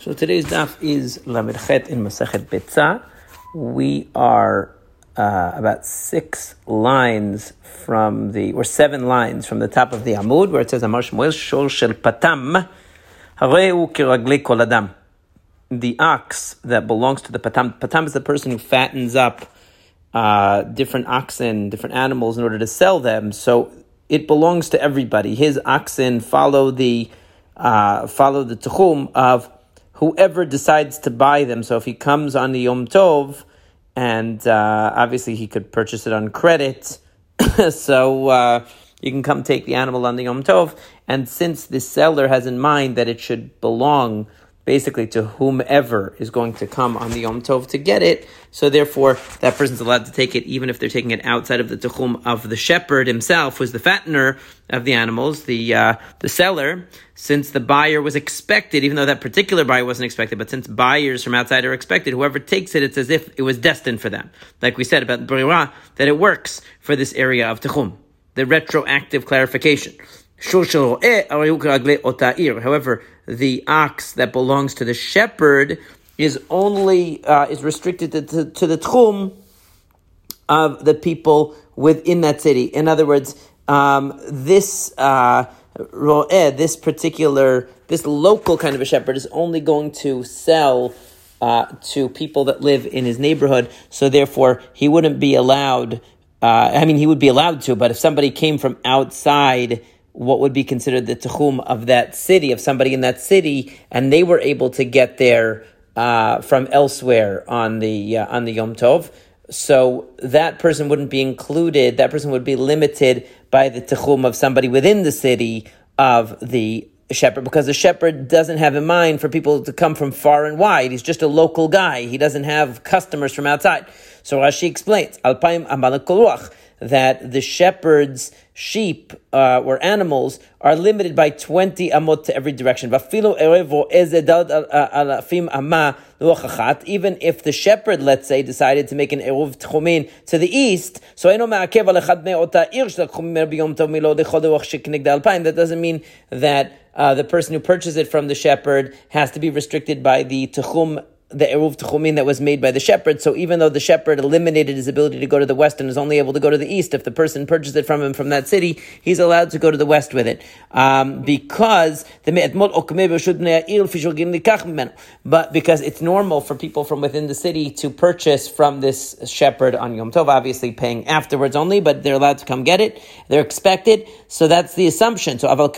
So today's daf is Lamedchet in Masechet Betzah. We are uh, about six lines from the, or seven lines from the top of the Amud, where it says Amar Shmuel Shol Shel Patam Hareu Kiragli Kol Adam. The ox that belongs to the Patam. Patam is the person who fattens up uh, different oxen, different animals in order to sell them. So it belongs to everybody. His oxen follow the uh, follow the tchum of whoever decides to buy them. So if he comes on the Yom Tov, and uh, obviously he could purchase it on credit, so uh, you can come take the animal on the Yom Tov. And since the seller has in mind that it should belong basically to whomever is going to come on the Yom Tov to get it. So therefore, that person's allowed to take it even if they're taking it outside of the Techum of the shepherd himself, who's the fattener of the animals, the uh, the seller. Since the buyer was expected, even though that particular buyer wasn't expected, but since buyers from outside are expected, whoever takes it, it's as if it was destined for them. Like we said about Brira, that it works for this area of Techum. The retroactive clarification. However, the ox that belongs to the shepherd is only uh, is restricted to, to, to, the tchum of the people within that city. In other words, um, this uh, this particular, this local kind of a shepherd is only going to sell uh, to people that live in his neighborhood. So therefore, he wouldn't be allowed. Uh, I mean, he would be allowed to, but if somebody came from outside what would be considered the tchum of that city, of somebody in that city, and they were able to get there uh, from elsewhere on the uh, on the Yom Tov. So that person wouldn't be included. That person would be limited by the tchum of somebody within the city of the shepherd, because the shepherd doesn't have in mind for people to come from far and wide. He's just a local guy. He doesn't have customers from outside. So Rashi explains, Alpaim that the shepherd's sheep uh, or animals are limited by 20 amot to every direction. Even if the shepherd, let's say, decided to make an eruv tchumin to the east, so that doesn't mean that uh, the person who purchased it from the shepherd has to be restricted by the tchum the Eruv Tchumin that was made by the shepherd. So even though the shepherd eliminated his ability to go to the west and is only able to go to the east, if the person purchased it from him from that city, he's allowed to go to the west with it. Um, because the but because it's normal for people from within the city to purchase from this shepherd on Yom Tov, obviously paying afterwards only, but they're allowed to come get it. They're expected. So that's the assumption. So aval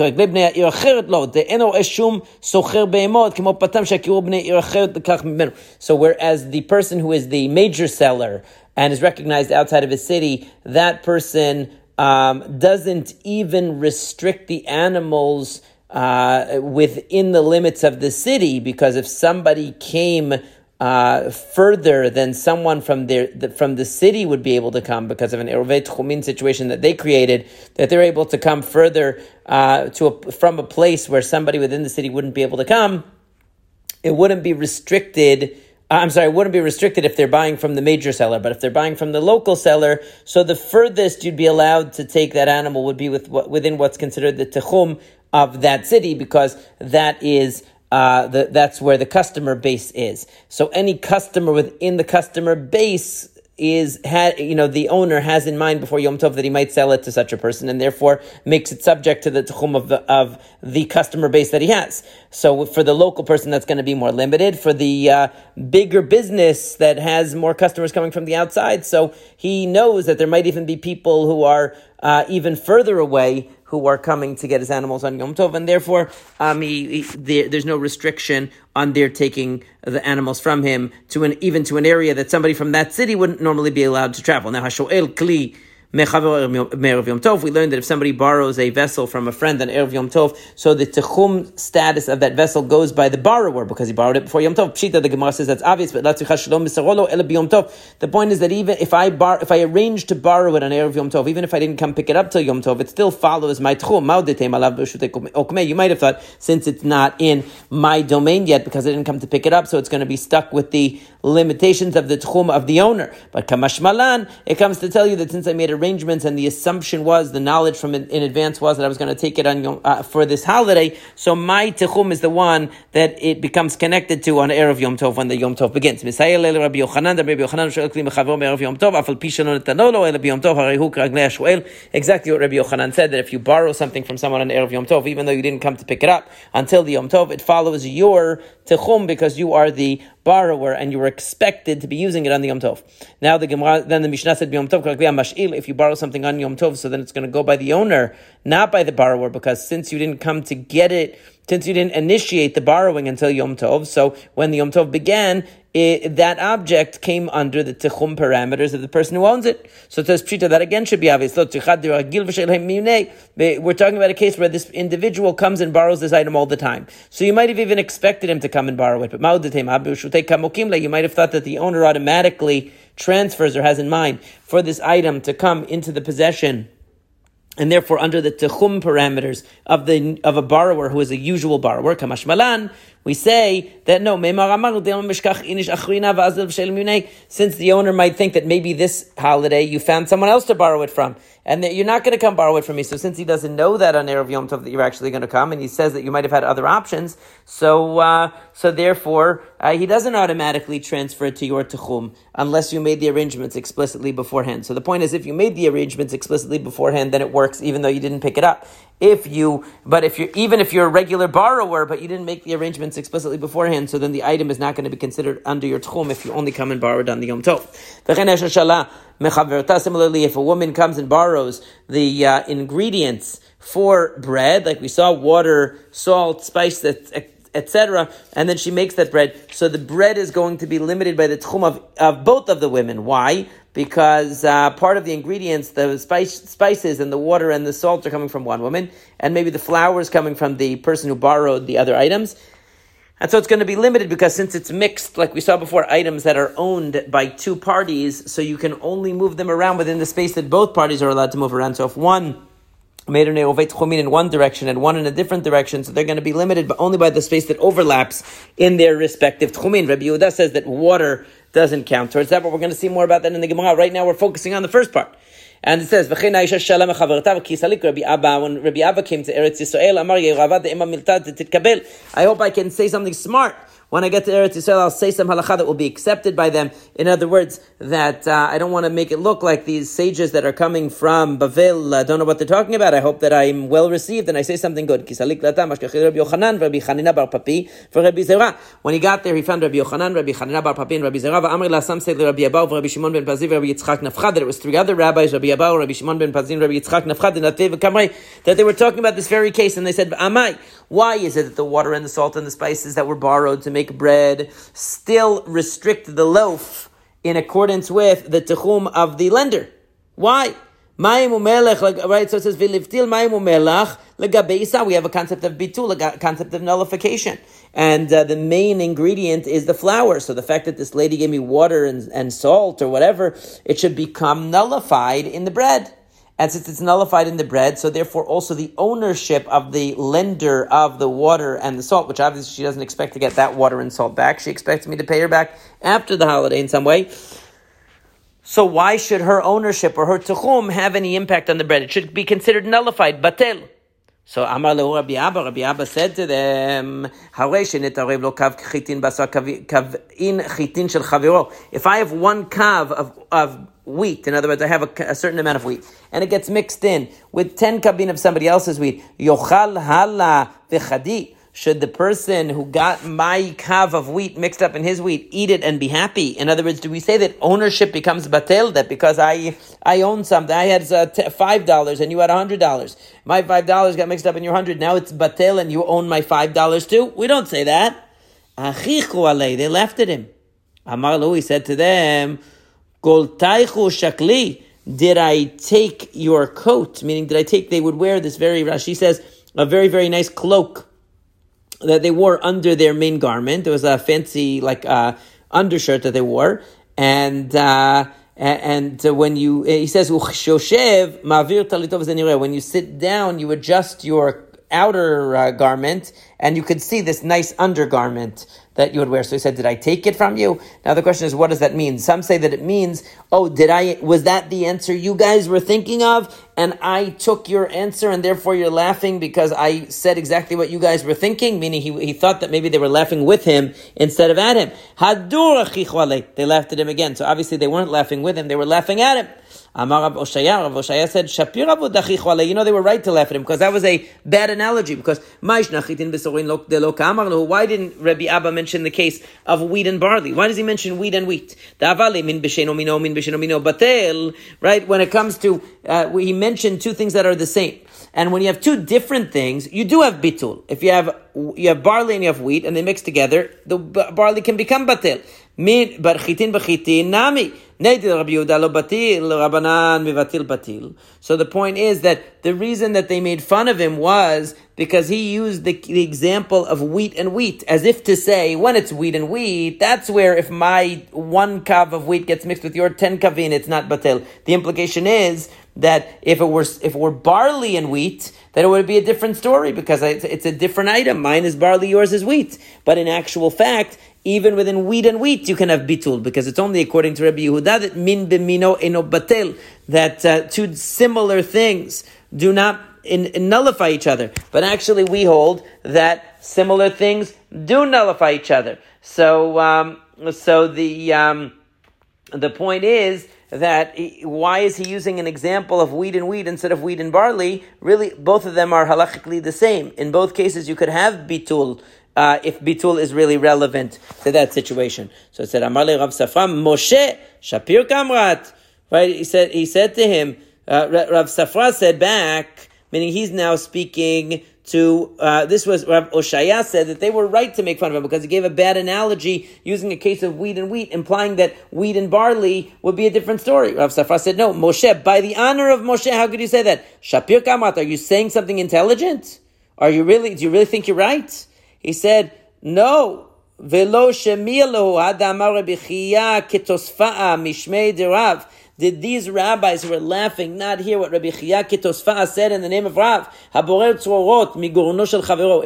so whereas the person who is the major seller and is recognized outside of his city, that person um, doesn't even restrict the animals uh, within the limits of the city because if somebody came uh, further than someone from their the, from the city would be able to come because of an Eruv Tchumin situation that they created, that they're able to come further uh, to a, from a place where somebody within the city wouldn't be able to come it wouldn't be restricted. Uh, I'm sorry, it wouldn't be restricted if they're buying from the major seller, but if they're buying from the local seller, so the furthest you'd be allowed to take that animal would be with within what's considered the techum of that city, because that is uh, the, that's where the customer base is. So any customer within the customer base is had you know the owner has in mind before Yom Tov that he might sell it to such a person, and therefore makes it subject to the tchum of the of the customer base that he has. So for the local person, that's going to be more limited. For the uh, bigger business that has more customers coming from the outside, so he knows that there might even be people who are uh, even further away who are coming to get his animals on Yom Tov, and therefore um, he, he, there, there's no restriction on their taking the animals from him to an even to an area that somebody from that city wouldn't normally be allowed to travel. Now, Hashoel Kli Me'erev Yom Tov, we learned that if somebody borrows a vessel from a friend on Erev Yom Tov, so the Techum status of that vessel goes by the borrower because he borrowed it before Yom Tov. Pshita, the Gemara says that's obvious, but the point is that even if I bar, if I arrange to borrow it on Erev Yom Tov, even if I didn't come pick it up till Yom Tov, it still follows my Techum. You might have thought, since it's not in my domain yet because I didn't come to pick it up, so it's going to be stuck with the limitations of the tchum of the owner. But kamashmalan, it comes to tell you that since I made arrangements and the assumption was, the knowledge from in, advance was that I was going to take it on uh, for this holiday, so my tchum is the one that it becomes connected to on Erev Yom Tov when the Yom Tov begins. Exactly what Rabbi Yochanan said, that if you borrow something from someone on Erev Yom Tov, even though you didn't come to pick it up until the Yom Tov, it follows your Techum because you are the borrower and you were expected to be using it on the Yom Tov. Now the Gemara, then the Mishnah said Yom Tov. If you borrow something on Yom Tov, so then it's going to go by the owner, not by the borrower, because since you didn't come to get it, since you didn't initiate the borrowing until Yom Tov, so when the Yom Tov began, it, that object came under the tichum parameters of the person who owns it. So it says pshita that again should be obvious. We're talking about a case where this individual comes and borrows this item all the time. So you might have even expected him to come and borrow it. But you might have thought that the owner automatically transfers or has in mind for this item to come into the possession and therefore under the techum parameters of the of a borrower who is a usual borrower, kamashmalan, we say that no, since the owner might think that maybe this holiday you found someone else to borrow it from, and that you're not going to come borrow it from me. So since he doesn't know that on Erev Yom Tov that you're actually going to come, and he says that you might have had other options, so uh, so therefore uh, he doesn't automatically transfer it to your techum unless you made the arrangements explicitly beforehand. So the point is, if you made the arrangements explicitly beforehand, then it works even though you didn't pick it up. If you, but if you even if you're a regular borrower, but you didn't make the arrangements explicitly beforehand, so then the item is not going to be considered under your tchum if you only come and borrow it on the Yom Tov. Similarly, if a woman comes and borrows the uh, ingredients for bread, like we saw, water, salt, spice, etc., and then she makes that bread. So the bread is going to be limited by the tchum of, of both of the women. Why? because uh, part of the ingredients, the spice, spices and the water and the salt are coming from one woman, and maybe the flour is coming from the person who borrowed the other items. And so it's going to be limited because since it's mixed, like we saw before, items that are owned by two parties, so you can only move them around within the space that both parties are allowed to move around. So if one made an chumin in one direction and one in a different direction, so they're going to be limited, but only by the space that overlaps in their respective tchumin. Rabbi Yehuda says that water doesn't count towards that, but we're going to see more about that in the Gemara. Right now, we're focusing on the first part. And it says, Rabbi Abba, when Rabbi Abba came to Eretz Yisrael, I hope I can say something smart when I get to Eretz Yisrael, I'll say some halacha that will be accepted by them. In other words, that uh, I don't want to make it look like these sages that are coming from Bavel uh, don't know what they're talking about. I hope that I'm well received and I say something good. When he got there, he found Rabbi Yochanan, Rabbi Chanina bar Papi, and Rabbi Zera. Amr la Sam said Rabbi Abahu, Rabbi Shimon ben Pazi, Rabbi Yitzchak Nafcha. There was three other rabbis, Rabbi Abahu, Rabbi Shimon ben Pazi, Rabbi Yitzchak Nafcha, that they were talking about this very case, and they said, Amai, why is it that the water and the salt and the spices that were borrowed to make bread still restrict the loaf in accordance with the techum of the lender. Why? right? So it says legabeisa. We have a concept of bitul, a concept of nullification, and uh, the main ingredient is the flour. So the fact that this lady gave me water and, and salt or whatever, it should become nullified in the bread. And since it's nullified in the bread, so therefore also the ownership of the lender of the water and the salt, which obviously she doesn't expect to get that water and salt back. She expects me to pay her back after the holiday in some way. So why should her ownership or her tuchum have any impact on the bread? It should be considered nullified, batel. So Amar Lehu Rabbi Abba, Rabbi Abba said to them, If I have one kav of, of wheat, in other words, I have a, a, certain amount of wheat, and it gets mixed in with 10 kabin of somebody else's wheat, yochal hala v'chadi, should the person who got my kav of wheat mixed up in his wheat eat it and be happy? In other words, do we say that ownership becomes batel? That because I I own something, I had uh, five dollars and you had hundred dollars. My five dollars got mixed up in your hundred. Now it's batel and you own my five dollars too. We don't say that. They laughed at him. Amar said to them, Goltaichu shakli. Did I take your coat? Meaning, did I take? They would wear this very. Rashi says a very very nice cloak that they wore under their main garment. It was a fancy like uh, undershirt that they wore, and uh, and when you he says When you sit down, you adjust your outer uh, garment, and you could see this nice undergarment that you would wear. So he said, Did I take it from you? Now the question is, what does that mean? Some say that it means, oh, did I, was that the answer you guys were thinking of? And I took your answer and therefore you're laughing because I said exactly what you guys were thinking? Meaning he, he thought that maybe they were laughing with him instead of at him. They laughed at him again. So obviously they weren't laughing with him, they were laughing at him. Amar Rav Oshaya, Rav Oshaya said, Shapir Avu You know, they were right to laugh at him because that was a bad analogy. Because why didn't Rabbi Abba mention the case of wheat and barley? Why does he mention wheat and wheat? Right? When it comes to, uh, he mentioned two things that are the same. And when you have two different things, you do have bitul. If you have you have barley and you have wheat, and they mix together, the barley can become batil. But chitin b'chitin nami. So the point is that the reason that they made fun of him was because he used the, the, example of wheat and wheat, as if to say, when it's wheat and wheat, that's where if my one kav of wheat gets mixed with your ten kavin, it's not batil. The implication is that if it were if it were barley and wheat, then it would be a different story because it's a different item. Mine is barley, yours is wheat. But in actual fact, even within wheat and wheat, you can have bitul because it's only according to Rabbi Yehuda that min b'mino eno batel that uh, two similar things do not in, in nullify each other. But actually, we hold that similar things do nullify each other. So, um, so the um, the point is that why is he using an example of wheat and wheat instead of wheat and barley? Really, both of them are halachically the same. In both cases, you could have bitul uh, if bitul is really relevant to that situation. So it said, Amar Rav Safra, Moshe Shapir Kamrat. Right? He said, he said to him, uh, Rav Safra said back, meaning he's now speaking to uh, this was Rav Oshaya said that they were right to make fun of him because he gave a bad analogy using a case of wheat and wheat, implying that wheat and barley would be a different story. Rav Safra said, "No, Moshe. By the honor of Moshe, how could you say that? Shapir Kamrat, are you saying something intelligent? Are you really? Do you really think you're right?" He said, no. Velo shemielu adamar bichia ketosfa'a mishmei derav did these rabbis who were laughing not hear what Rabbi Chia Tosfa said in the name of Rav? If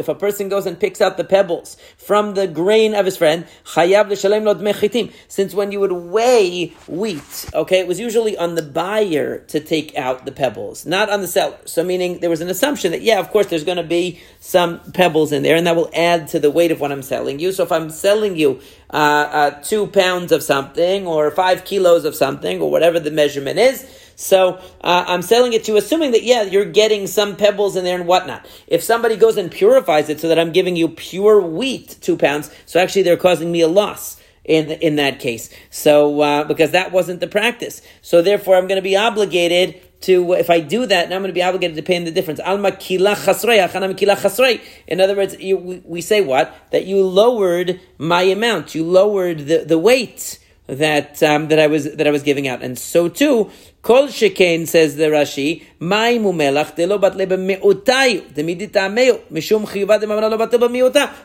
a person goes and picks out the pebbles from the grain of his friend, since when you would weigh wheat, okay, it was usually on the buyer to take out the pebbles, not on the seller. So meaning there was an assumption that, yeah, of course there's going to be some pebbles in there and that will add to the weight of what I'm selling you. So if I'm selling you uh, uh, two pounds of something or five kilos of something or whatever the measurement is. So uh, I'm selling it to you, assuming that yeah, you're getting some pebbles in there and whatnot. If somebody goes and purifies it so that I'm giving you pure wheat, two pounds, so actually they're causing me a loss in in that case. So uh, because that wasn't the practice, so therefore I'm going to be obligated to if I do that, now I'm going to be obligated to pay him the difference. Alma In other words, you, we say what? That you lowered my amount, you lowered the the weight that um, that I was that I was giving out, and so too Kol shekain says the Rashi, mai mumelach delo mishum.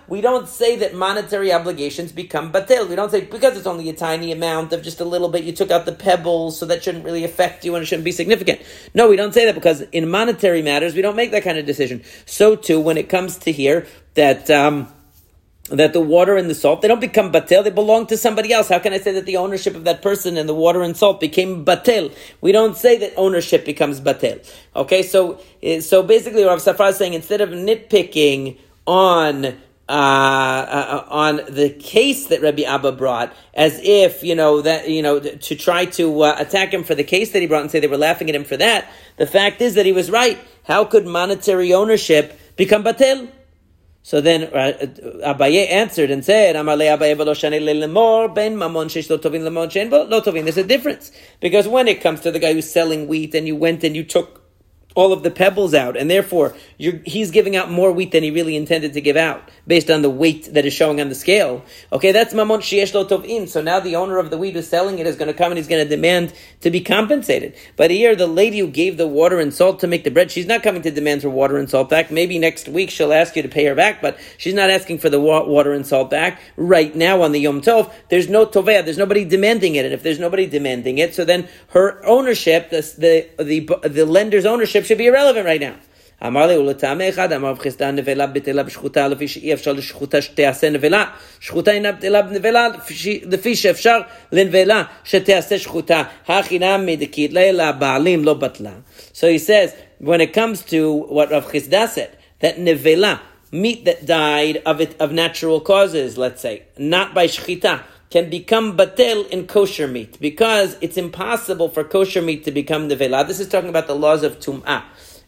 We don't say that monetary obligations become batel. We don't say because it's only a tiny amount of just a little bit. You took out the pebbles, so that shouldn't really affect you and it shouldn't be significant. No, we don't say that because in monetary matters we don't make that kind of decision. So too, when it comes to here that. Um, that the water and the salt, they don't become batel, they belong to somebody else. How can I say that the ownership of that person and the water and salt became batel? We don't say that ownership becomes batel. Okay, so eh, so basically Rav Safra is saying instead of nitpicking on uh, uh, on the case that Rabbi Abba brought, as if you know that you know to try to uh, attack him for the case that he brought and say they were laughing at him for that. The fact is that he was right. How could monetary ownership become batel? So then uh, Abaye answered and said, There's a difference. Because when it comes to the guy who's selling wheat and you went and you took all of the pebbles out, and therefore he's giving out more wheat than he really intended to give out, based on the weight that is showing on the scale. Okay, that's mamon sheyesh lo tovin. So now the owner of the wheat who's selling it is going to come and he's going to demand to be compensated. But here, the lady who gave the water and salt to make the bread, she's not coming to demand her water and salt back. Maybe next week she'll ask you to pay her back, but she's not asking for the water and salt back right now on the Yom Tov. There's no toveh. There's nobody demanding it, and if there's nobody demanding it, so then her ownership, the the the, the lender's ownership should be irrelevant right now. אמר לי, ולטעמי אחד, אמר רב חסדא נבלה בטלה בשחוטה, לפי שאי אפשר לשחוטה שתעשה נבלה. שחוטה אינה בטלה בנבלה, לפי שאפשר לנבלה שתעשה שחוטה. הכי נמי דקיתלה, לבעלים לא בטלה. So he says, when it comes to what Rav Chizda said, that nevela, meat that died of it of natural causes, let's say, not by shchita, can become batel in kosher meat because it's impossible for kosher meat to become nevela. This is talking about the laws of tum'ah.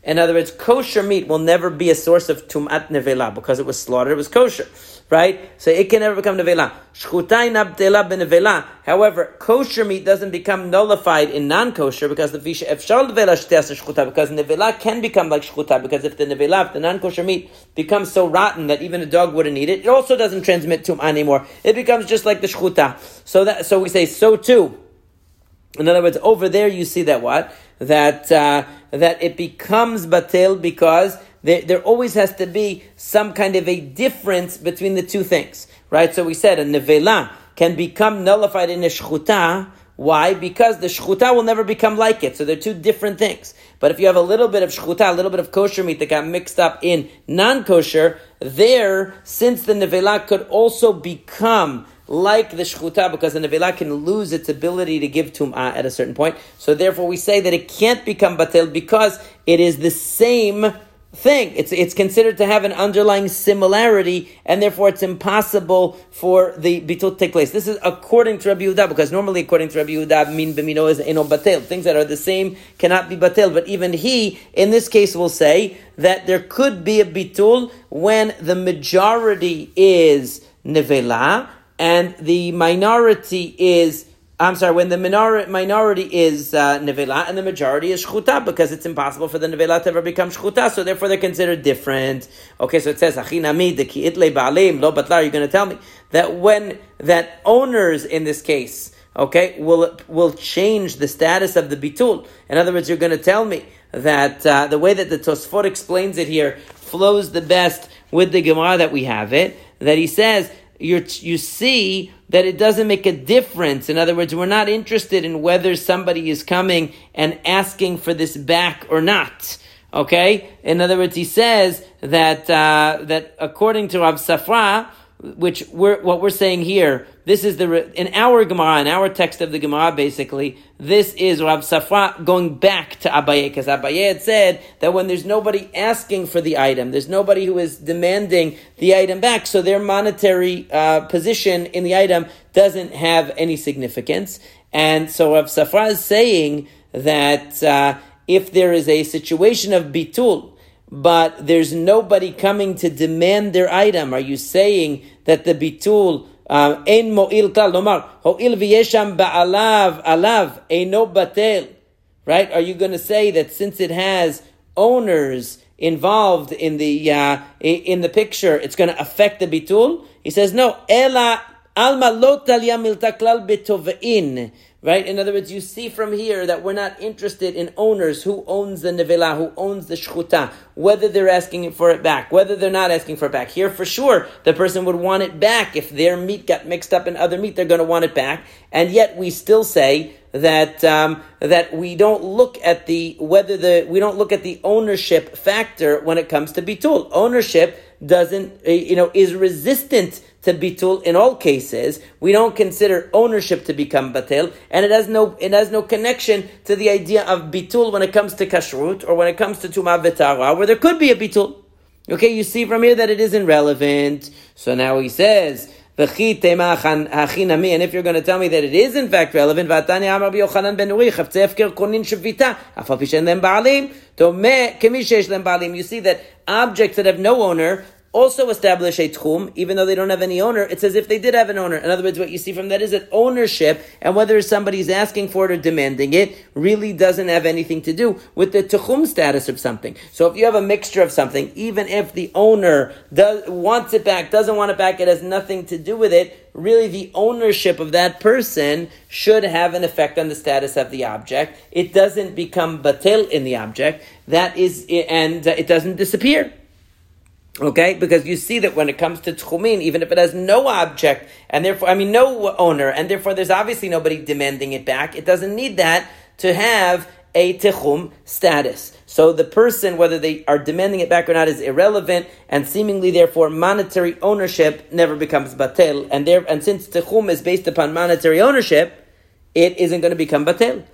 In other words, kosher meat will never be a source of tum'at nevela because it was slaughtered, it was kosher, right? So it can never become nevela. Shchutai. However, kosher meat doesn't become nullified in non-kosher because the fisha efshal nevela shchuta because nevela can become like shchuta because if the nevela, if the non-kosher meat becomes so rotten that even a dog wouldn't eat it, it also doesn't transmit tum'ah anymore. It becomes just like the shchuta. So that, so we say, so too. In other words, over there you see that what? That, uh, that it becomes batil because there, there always has to be some kind of a difference between the two things, right? So we said a nevela can become nullified in a shchuta. Why? Because the shchuta will never become like it. So they're two different things. But if you have a little bit of shchuta, a little bit of kosher meat that got mixed up in non-kosher, there, since the nevela could also become like the shchuta, because the nevela can lose its ability to give tum'ah at a certain point. So therefore, we say that it can't become batel because it is the same thing. It's it's considered to have an underlying similarity, and therefore it's impossible for the bitul to take place. This is according to Rabbi Yehuda, because normally according to Rabbi Yehuda, min b'mino is eno batel. Things that are the same cannot be batel. But even he, in this case, will say that there could be a bitul when the majority is nevela and the minority is I'm sorry, when the minor, minority is uh, nevela and the majority is shchuta, because it's impossible for the nevela to ever become shchuta, so therefore they're considered different. Okay, so it says, Achinami, de ki ba'alim, lo you're going to tell me that when, that owners in this case, okay, will, will change the status of the bitul. In other words, you're going to tell me that uh, the way that the Tosfot explains it here flows the best with the Gemara that we have it, that he says, you you see that it doesn't make a difference. In other words, we're not interested in whether somebody is coming and asking for this back or not. Okay? In other words, he says that, uh, that according to Rav Safra, which we're, what we're saying here, this is the, in our Gemara, in our text of the Gemara, basically, this is Rav Safra going back to Abaye, because Abaye had said that when there's nobody asking for the item, there's nobody who is demanding the item back, so their monetary uh, position in the item doesn't have any significance. And so Rav Safra is saying that uh, if there is a situation of bitul, but there's nobody coming to demand their item. Are you saying that the bitul אין מועיל כלל, לומר, הואיל ויש שם בעליו, עליו, אינו בטל, right? Are you going to say that since it has owners involved in the, uh, in the picture, it's going to affect the bitul? He says, no, ela alma lo talia milta klal betovein, Right? In other words, you see from here that we're not interested in owners who owns the nevela, who owns the shchuta, whether they're asking for it back, whether they're not asking for it back. Here, for sure, the person would want it back. If their meat got mixed up in other meat, they're going to want it back. And yet, we still say that um, that we don't look at the whether the we don't look at the ownership factor when it comes to bitul. Ownership doesn't uh, you know is resistant to bitul in all cases. We don't consider ownership to become batil, and it has no it has no connection to the idea of bitul when it comes to kashrut or when it comes to tumah v'tara, where there could be a bitul. Okay, you see from here that it isn't relevant. So now he says. And if you're going to tell me that it is in fact relevant, you see that objects that have no owner also establish a tchum, even though they don't have any owner. It's as if they did have an owner. In other words, what you see from that is that ownership and whether somebody's asking for it or demanding it really doesn't have anything to do with the tchum status of something. So if you have a mixture of something, even if the owner does, wants it back, doesn't want it back, it has nothing to do with it. Really, the ownership of that person should have an effect on the status of the object. It doesn't become batil in the object. That is, and it doesn't disappear. Okay, because you see that when it comes to tchumin, even if it has no object and therefore, I mean, no owner, and therefore there's obviously nobody demanding it back, it doesn't need that to have a tichum status. So the person, whether they are demanding it back or not, is irrelevant, and seemingly, therefore, monetary ownership never becomes batel. And there, and since tichum is based upon monetary ownership, it isn't going to become batel.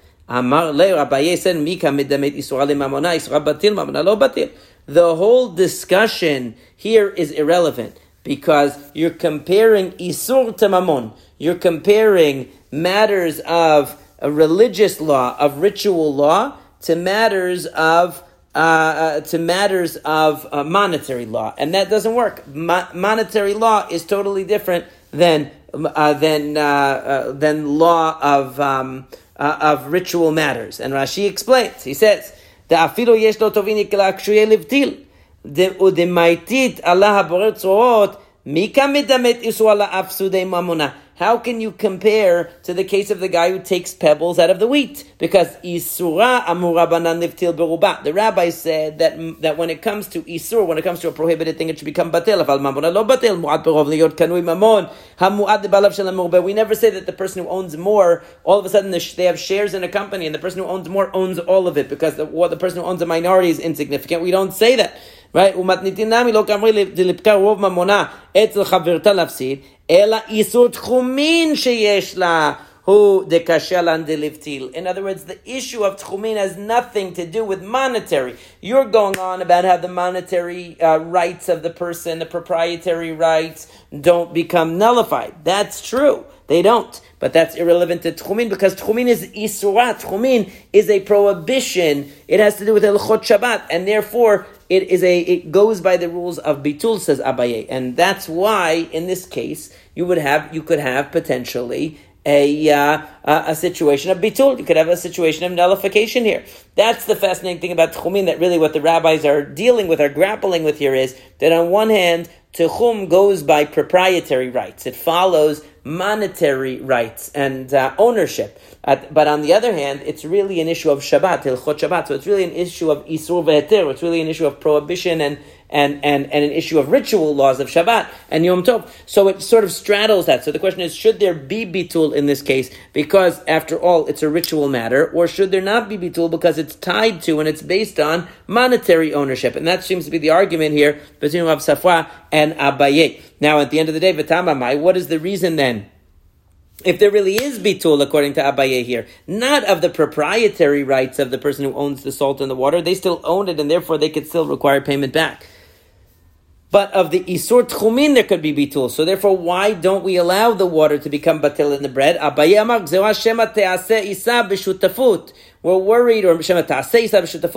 The whole discussion here is irrelevant because you're comparing isur to mamon. You're comparing matters of a religious law, of ritual law, to matters of uh, uh, to matters of uh, monetary law, and that doesn't work. Mo- monetary law is totally different than uh, than uh, uh, than law of um, of ritual matters. And Rashi explains. He says, דאפילו יש לו טובין יקלה קשויי לבטיל. ודמייתית עלה הבורר צרורות, מי כאן מדמת איסור על האף סודי ממונה? How can you compare to the case of the guy who takes pebbles out of the wheat? Because isura amurabanan niftil beruba. The rabbi said that that when it comes to isur, when it comes to a prohibited thing, it should become batel. Aval mamona lo batel. Muad berov liyot kanui mamon. Hamuad balav shelamurbe. We never say that the person who owns more, all of a sudden they have shares in a company, and the person who owns more owns all of it because the, what the person who owns a minority is insignificant. We don't say that. right? ומתניתין נמי לא כאמרי דלפקה רוב ממונה אצל חברתה להפסיד, אלא איסור תחומין שיש לה who the kashelan delivtil. In other words, the issue of tchumin has nothing to do with monetary. You're going on about how the monetary uh, rights of the person, the proprietary rights, don't become nullified. That's true. They don't. But that's irrelevant to tchumin because tchumin is isura. Tchumin is a prohibition. It has to do with Hilchot Shabbat, and therefore it is a it goes by the rules of bitul says Abaye, and that's why in this case you would have you could have potentially a uh, a situation of bitul. You could have a situation of nullification here. That's the fascinating thing about tchumin. That really what the rabbis are dealing with, are grappling with here, is that on one hand, tchum goes by proprietary rights. It follows monetary rights and uh, ownership. At, but on the other hand, it's really an issue of Shabbat, Hilchot Shabbat. So it's really an issue of Isur ve'eter. It's really an issue of prohibition and, and, and, and an issue of ritual laws of Shabbat and Yom Tov. So it sort of straddles that. So the question is, should there be bitul in this case? Because after all, it's a ritual matter, or should there not be bitul because it's tied to and it's based on monetary ownership? And that seems to be the argument here between Rav Safra and Abaye. Now, at the end of the day, V'tamamai, what is the reason then? if there really is bitul according to Abaye here, not of the proprietary rights of the person who owns the salt and the water, they still own it and therefore they could still require payment back. But of the isur tchumin, there could be bitul. So therefore, why don't we allow the water to become batil in the bread? We're worried, or.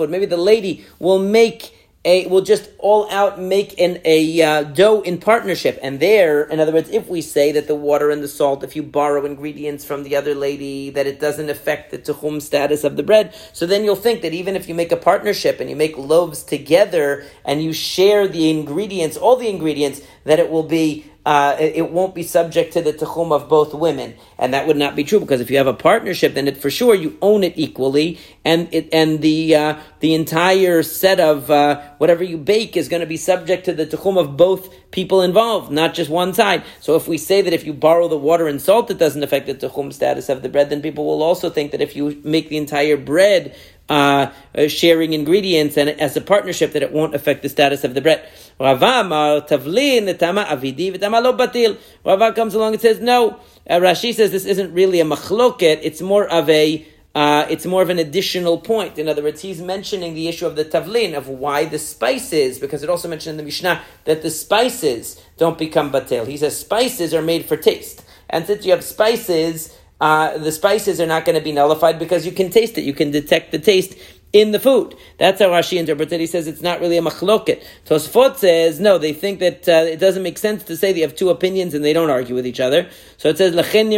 Maybe the lady will make a will just all out make an, a uh, dough in partnership. And there, in other words, if we say that the water and the salt, if you borrow ingredients from the other lady, that it doesn't affect the tuhum status of the bread, so then you'll think that even if you make a partnership and you make loaves together and you share the ingredients, all the ingredients, that it will be uh, it, won't be subject to the tachum of both women, and that would not be true because if you have a partnership, then it for sure you own it equally, and it and the uh, the entire set of uh, whatever you bake is going to be subject to the tachum of both people involved, not just one side. So if we say that if you borrow the water and salt, it doesn't affect the tachum status of the bread, then people will also think that if you make the entire bread uh, uh, sharing ingredients and as a partnership that it won't affect the status of the bread. Rava Amar, Tavlin, Tama Avidi, Tama Lo Batil. Rava comes along and says, no. Uh, Rashi says this isn't really a machloket, it's more of a uh, it's more of an additional point. In other words, he's mentioning the issue of the tavlin, of why the spices, because it also mentioned in the Mishnah that the spices don't become batel. He says spices are made for taste. And since you have spices, uh, the spices are not going to be nullified because you can taste it. You can detect the taste in the food. That's how Rashi interprets it. He says it's not really a machloket. Tosfot says, no, they think that uh, it doesn't make sense to say they have two opinions and they don't argue with each other. So it says, lechen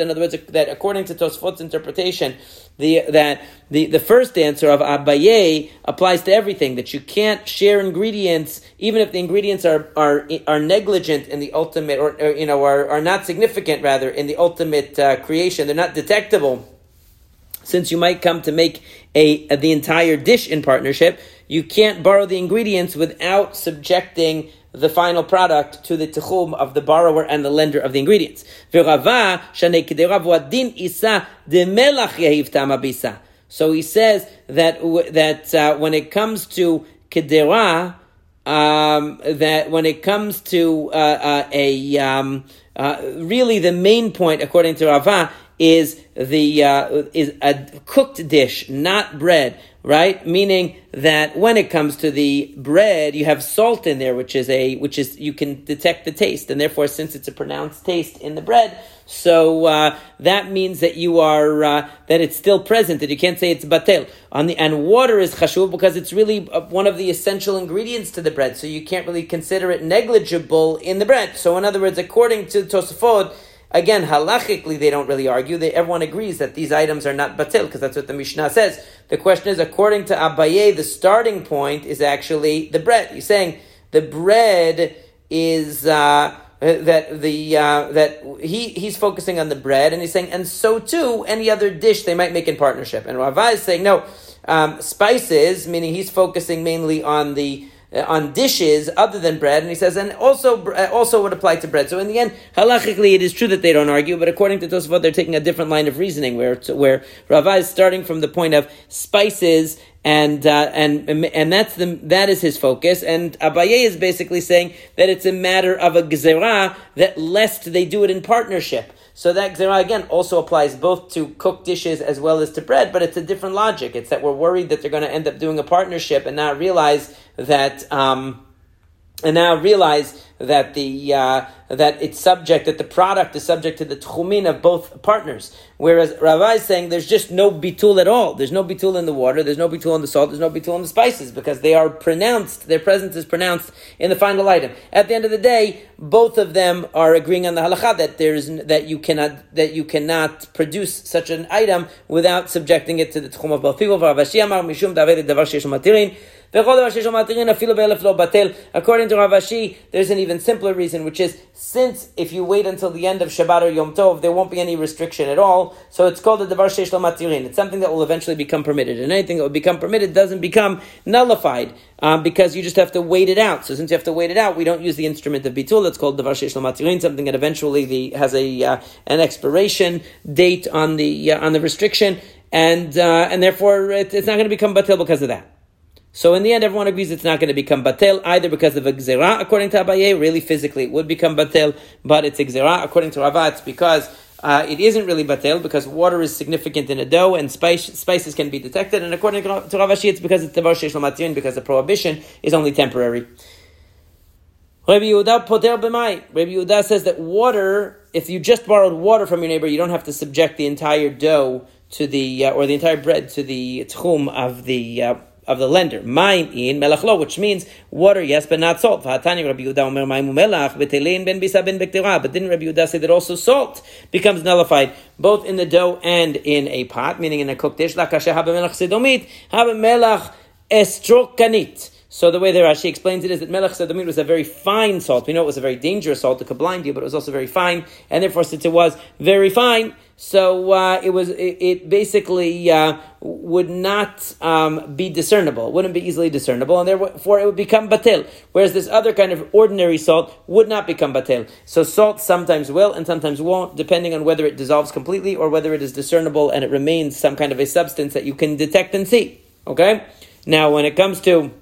In other words, that according to Tosfot's interpretation, the, that the, the first answer of Abaye applies to everything, that you can't share ingredients, even if the ingredients are, are, are negligent in the ultimate, or, or you know, are, are not significant rather in the ultimate uh, creation, they're not detectable since you might come to make a, a, the entire dish in partnership, you can't borrow the ingredients without subjecting the final product to the tichum of the borrower and the lender of the ingredients. So he says that that uh, when it comes to kedera, um, that when it comes to uh, uh, a um, uh, really the main point, according to Rava, is the uh, is a cooked dish, not bread, right? Meaning that when it comes to the bread, you have salt in there, which is a which is you can detect the taste, and therefore, since it's a pronounced taste in the bread, so uh, that means that you are uh, that it's still present, that you can't say it's batel. On the and water is chashuv because it's really uh, one of the essential ingredients to the bread, so you can't really consider it negligible in the bread. So, in other words, according to Tosafot Again, halachically, they don't really argue. They, everyone agrees that these items are not batil, because that's what the Mishnah says. The question is, according to Abaye, the starting point is actually the bread. He's saying the bread is uh, that the uh, that he he's focusing on the bread, and he's saying, and so too any other dish they might make in partnership. And Rava is saying, no, um, spices, meaning he's focusing mainly on the on dishes other than bread, and he says, and also uh, also would apply to bread. So in the end, halachically, it is true that they don't argue, but according to Tosafot, they're taking a different line of reasoning, where where Rava is starting from the point of spices and uh, and and that's the that is his focus. And Abaye is basically saying that it's a matter of a gezerah that lest they do it in partnership. So that Gzerah again also applies both to cooked dishes as well as to bread, but it's a different logic. It's that we're worried that they're going to end up doing a partnership and not realize that. Um, and now realize that the uh, that it's subject that the product is subject to the tchumin of both partners. Whereas Rava is saying there's just no bitul at all. There's no bitul in the water. There's no bitul in the salt. There's no bitul in the spices because they are pronounced. Their presence is pronounced in the final item. At the end of the day, both of them are agreeing on the halacha that there is that you cannot that you cannot produce such an item without subjecting it to the tchum of both people. According to Rav Ashi, there's an even simpler reason, which is since if you wait until the end of Shabbat or Yom Tov, there won't be any restriction at all. So it's called a Devar Sheish Matirin. It's something that will eventually become permitted. And anything that will become permitted doesn't become nullified um, because you just have to wait it out. So since you have to wait it out, we don't use the instrument of Bitul. It's called Devar Sheish Matirin, something that eventually the, has a, uh, an expiration date on the, uh, on the restriction. And, uh, and therefore it, it's not going to become batil because of that. So in the end, everyone agrees it's not going to become batel either because of a gzera, according to Abaye. Really, physically, it would become batel, but it's a gzera. According to Rava, it's because uh, it isn't really batel because water is significant in a dough and spice, spices can be detected. And according to Rav Ashi, it's because it's tevar sheish because the prohibition is only temporary. Rabbi Yehuda poter b'mai. Rabbi Yehuda says that water, if you just borrowed water from your neighbor, you don't have to subject the entire dough to the uh, or the entire bread to the tchum of the uh, of the lender. Mine in melachlo, which means water, yes, but not salt. V'hatani Rabbi Yehuda omer mayim melach b'telein ben bisa ben. But didn't Rabbi Yehuda say that also salt becomes nullified both in the dough and in a pot, meaning in a cooked dish? Lakasha haba melach sedomit haba melach estrokanit. So the way that Rashi explains it is that Melech Sedomit was a very fine salt. We know it was a very dangerous salt that could blind you, but it was also very fine. And therefore, since it was very fine, so uh, it was it, it basically uh, would not um, be discernible. Wouldn't be easily discernible, and therefore it would become batel. Whereas this other kind of ordinary salt would not become batel. So salt sometimes will and sometimes won't, depending on whether it dissolves completely or whether it is discernible and it remains some kind of a substance that you can detect and see. Okay. Now, when it comes to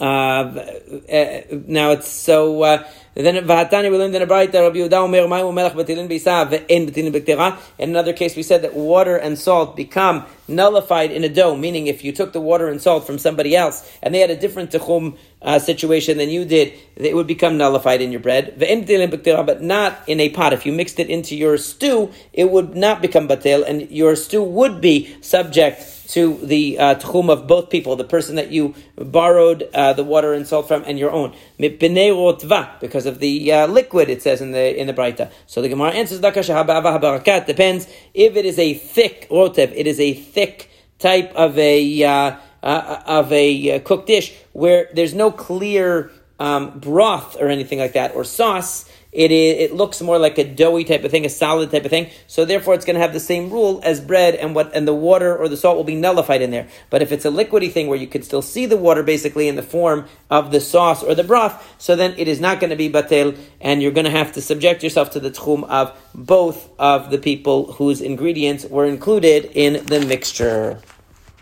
now it's so. Uh, then in a Braita Rabbi Yehuda Omer Melech Batilin Batilin. In another case, we said that water and salt become nullified in a dough, meaning if you took the water and salt from somebody else and they had a different tichum uh, situation than you did, it would become nullified in your bread. Batilin but not in a pot. If you mixed it into your stew, it would not become batil, and your stew would be subject to the uh, tchum of both people, the person that you borrowed uh, the water and salt from, and your own. Because of the uh, liquid, it says in the in the Braita. So the Gemara answers, depends if it is a thick rotev, it is a thick type of a uh, uh, of a uh, cooked dish where there's no clear um, broth or anything like that or sauce it it looks more like a doughy type of thing, a solid type of thing. So therefore, it's going to have the same rule as bread, and what and the water or the salt will be nullified in there. But if it's a liquidy thing where you can still see the water basically in the form of the sauce or the broth, so then it is not going to be batel, and you're going to have to subject yourself to the tchum of both of the people whose ingredients were included in the mixture.